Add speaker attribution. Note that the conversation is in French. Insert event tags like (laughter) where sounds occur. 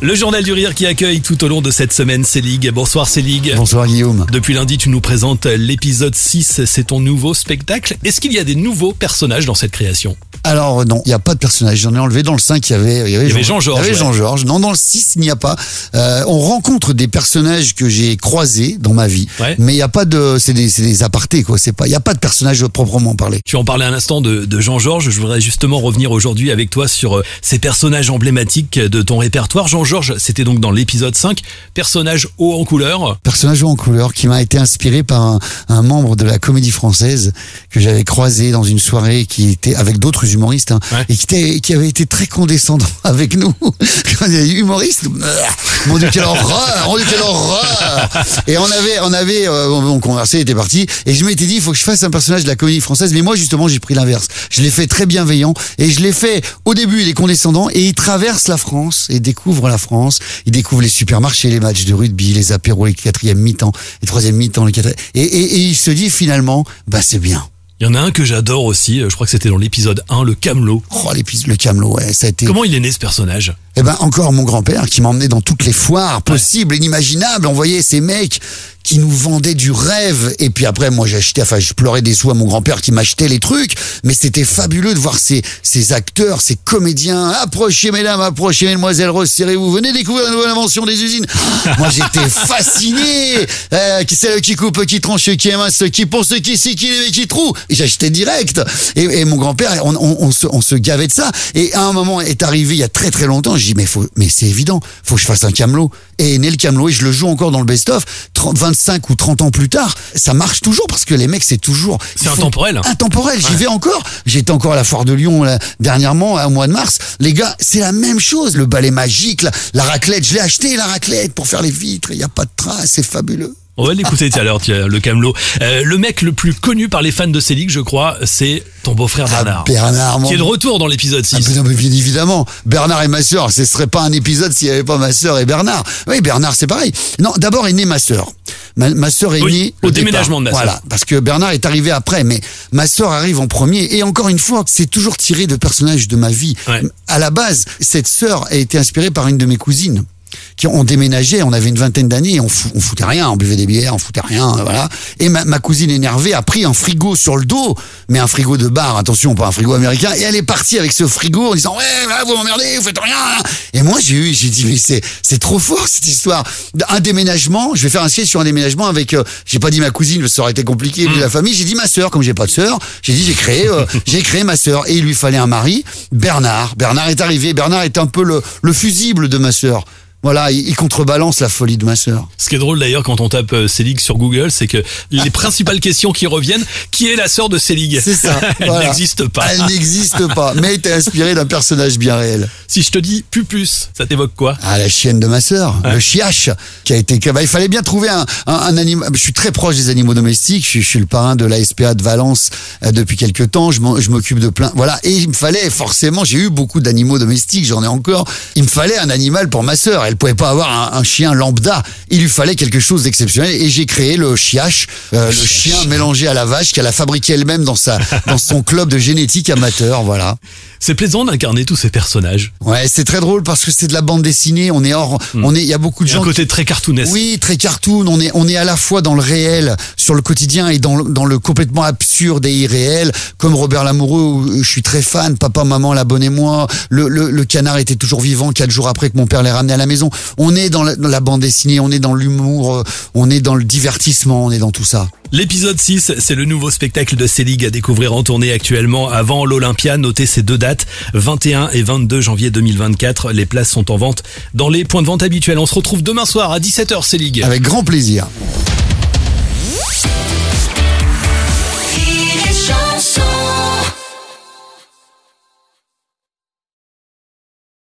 Speaker 1: Le journal du rire qui accueille tout au long de cette semaine Célig. Bonsoir Célig.
Speaker 2: Bonsoir Guillaume.
Speaker 1: Depuis lundi, tu nous présentes l'épisode 6, c'est ton nouveau spectacle. Est-ce qu'il y a des nouveaux personnages dans cette création?
Speaker 2: Alors non, il n'y a pas de personnage. J'en ai enlevé dans le 5, il y avait,
Speaker 1: Il y avait Jean-Georges,
Speaker 2: Il y avait
Speaker 1: ouais.
Speaker 2: Jean-Georges. Non, dans le 6, il n'y a pas. Euh, on rencontre des personnages que j'ai croisés dans ma vie.
Speaker 1: Ouais.
Speaker 2: Mais il n'y a pas de. C'est des, c'est des apartés, quoi. C'est pas. Il n'y a pas de personnage proprement parlé.
Speaker 1: Tu en parlais un instant de, de Jean-Georges. Je voudrais justement revenir aujourd'hui avec toi sur euh, ces personnages emblématiques de ton répertoire. Jean-Georges, c'était donc dans l'épisode 5, personnage haut en couleur.
Speaker 2: Personnage en couleur qui m'a été inspiré par un, un membre de la comédie française que j'avais croisé dans une soirée qui était avec d'autres humoristes hein,
Speaker 1: Ouais.
Speaker 2: et qui, était, qui avait été très condescendant (laughs) avec nous. (laughs) Quand il y a des humoristes, (laughs) mon Dieu quelle horreur, mon Dieu quelle horreur. Et on avait, on avait, euh, on, on conversait, il était parti et je m'étais dit il faut que je fasse un personnage de la comédie française. Mais moi justement j'ai pris l'inverse. Je l'ai fait très bienveillant et je l'ai fait au début il est condescendant et il traverse la France et découvre la France. Il découvre les supermarchés, les matchs de rugby, les apéros, les quatrièmes mi-temps, les troisième mi-temps, les quatrième. Et, et, et il se dit finalement bah c'est bien.
Speaker 1: Il y en a un que j'adore aussi, euh, je crois que c'était dans l'épisode 1, le Camelot.
Speaker 2: Oh l'épis- le camelot ouais ça a été.
Speaker 1: Comment il est né ce personnage?
Speaker 2: Eh ben encore mon grand-père qui m'emmenait dans toutes les foires possibles, inimaginables. On voyait ces mecs qui nous vendaient du rêve. Et puis après, moi j'achetais, enfin je pleurais des sous à mon grand-père qui m'achetait les trucs. Mais c'était fabuleux de voir ces, ces acteurs, ces comédiens. Approchez mesdames, approchez mesdemoiselles, resserrez-vous. Venez découvrir la nouvelle invention des usines. moi j'étais fasciné. Euh, c'est qui coupe, qui tranche, qui émince, qui ponce, qui scie, qui lève, qui trou. Et j'achetais direct. Et, et mon grand-père, on, on, on se, on se gavait de ça. Et à un moment est arrivé il y a très très longtemps. Mais faut, mais c'est évident, faut que je fasse un camelot. Et est né le camelot et je le joue encore dans le best-of. 30, 25 ou 30 ans plus tard, ça marche toujours parce que les mecs c'est toujours.
Speaker 1: C'est intemporel.
Speaker 2: Intemporel. J'y vais encore. J'étais encore à la foire de Lyon là, dernièrement, au mois de mars. Les gars, c'est la même chose. Le balai magique, la, la raclette. Je l'ai acheté la raclette pour faire les vitres. Il n'y a pas de trace. C'est fabuleux.
Speaker 1: On va l'écouter tout à l'heure, tiens, le Camelot. Euh, le mec le plus connu par les fans de Célig, je crois, c'est ton beau-frère Bernard.
Speaker 2: Ah, Bernard, mon
Speaker 1: Qui est de retour dans l'épisode 6.
Speaker 2: Ah, mais non, mais bien évidemment, Bernard et ma sœur, ce serait pas un épisode s'il n'y avait pas ma sœur et Bernard. Oui, Bernard, c'est pareil. Non, d'abord est née ma sœur. Ma, ma sœur est
Speaker 1: Oui,
Speaker 2: née
Speaker 1: au
Speaker 2: départ.
Speaker 1: déménagement de ma sœur.
Speaker 2: Voilà, parce que Bernard est arrivé après, mais ma sœur arrive en premier. Et encore une fois, c'est toujours tiré de personnages de ma vie.
Speaker 1: Ouais.
Speaker 2: À la base, cette sœur a été inspirée par une de mes cousines qui ont déménagé, on avait une vingtaine d'années, et on, on foutait rien, on buvait des bières, on foutait rien, euh, voilà. Et ma, ma cousine énervée a pris un frigo sur le dos, mais un frigo de bar, attention, pas un frigo américain, et elle est partie avec ce frigo en disant ouais, voilà, vous m'emmerdez, vous faites rien. Et moi j'ai eu, j'ai dit mais c'est c'est trop fort cette histoire. Un déménagement, je vais faire un sketch sur un déménagement avec, euh, j'ai pas dit ma cousine, ça aurait été compliqué, puis la famille, j'ai dit ma sœur, comme j'ai pas de sœur, j'ai dit j'ai créé, euh, (laughs) j'ai créé ma sœur, et il lui fallait un mari, Bernard. Bernard est arrivé, Bernard est un peu le, le fusible de ma sœur. Voilà, il, il contrebalance la folie de ma sœur.
Speaker 1: Ce qui est drôle d'ailleurs quand on tape euh, Célig sur Google, c'est que les (laughs) principales questions qui reviennent, qui est la sœur de Célig?
Speaker 2: C'est ça. (laughs)
Speaker 1: Elle
Speaker 2: voilà.
Speaker 1: n'existe pas.
Speaker 2: Elle n'existe pas, mais elle était inspirée d'un personnage bien réel.
Speaker 1: Si je te dis Pupus, ça t'évoque quoi?
Speaker 2: Ah, la chienne de ma sœur, le chiache, qui a été. bah, il fallait bien trouver un, un, un animal. Je suis très proche des animaux domestiques. Je suis, je suis le parrain de la SPA de Valence euh, depuis quelques temps. Je m'occupe de plein. Voilà. Et il me fallait forcément. J'ai eu beaucoup d'animaux domestiques. J'en ai encore. Il me fallait un animal pour ma sœur. Elle pouvait pas avoir un, un chien lambda. Il lui fallait quelque chose d'exceptionnel. Et j'ai créé le chiache, euh, le chien mélangé à la vache qu'elle a fabriqué elle-même dans sa dans son club de génétique amateur. Voilà.
Speaker 1: C'est plaisant d'incarner tous ces personnages.
Speaker 2: Ouais, c'est très drôle parce que c'est de la bande dessinée. On est hors. On est. Il y a beaucoup de
Speaker 1: y a
Speaker 2: gens.
Speaker 1: un côté très cartoonesque.
Speaker 2: Oui, très cartoon. On est, on est à la fois dans le réel, sur le quotidien, et dans, le- dans le complètement absurde et irréel. Comme Robert Lamoureux, où je suis très fan. Papa, maman, la bonne et moi. Le, le, le canard était toujours vivant quatre jours après que mon père l'ait ramené à la maison. On est dans la, dans la bande dessinée, on est dans l'humour, euh, on est dans le divertissement, on est dans tout ça.
Speaker 1: L'épisode 6, c'est le nouveau spectacle de Célig à découvrir en tournée actuellement avant l'Olympia. Notez ces deux dates, 21 et 22 janvier 2024. Les places sont en vente dans les points de vente habituels. On se retrouve demain soir à 17h, Célig.
Speaker 2: Avec grand plaisir.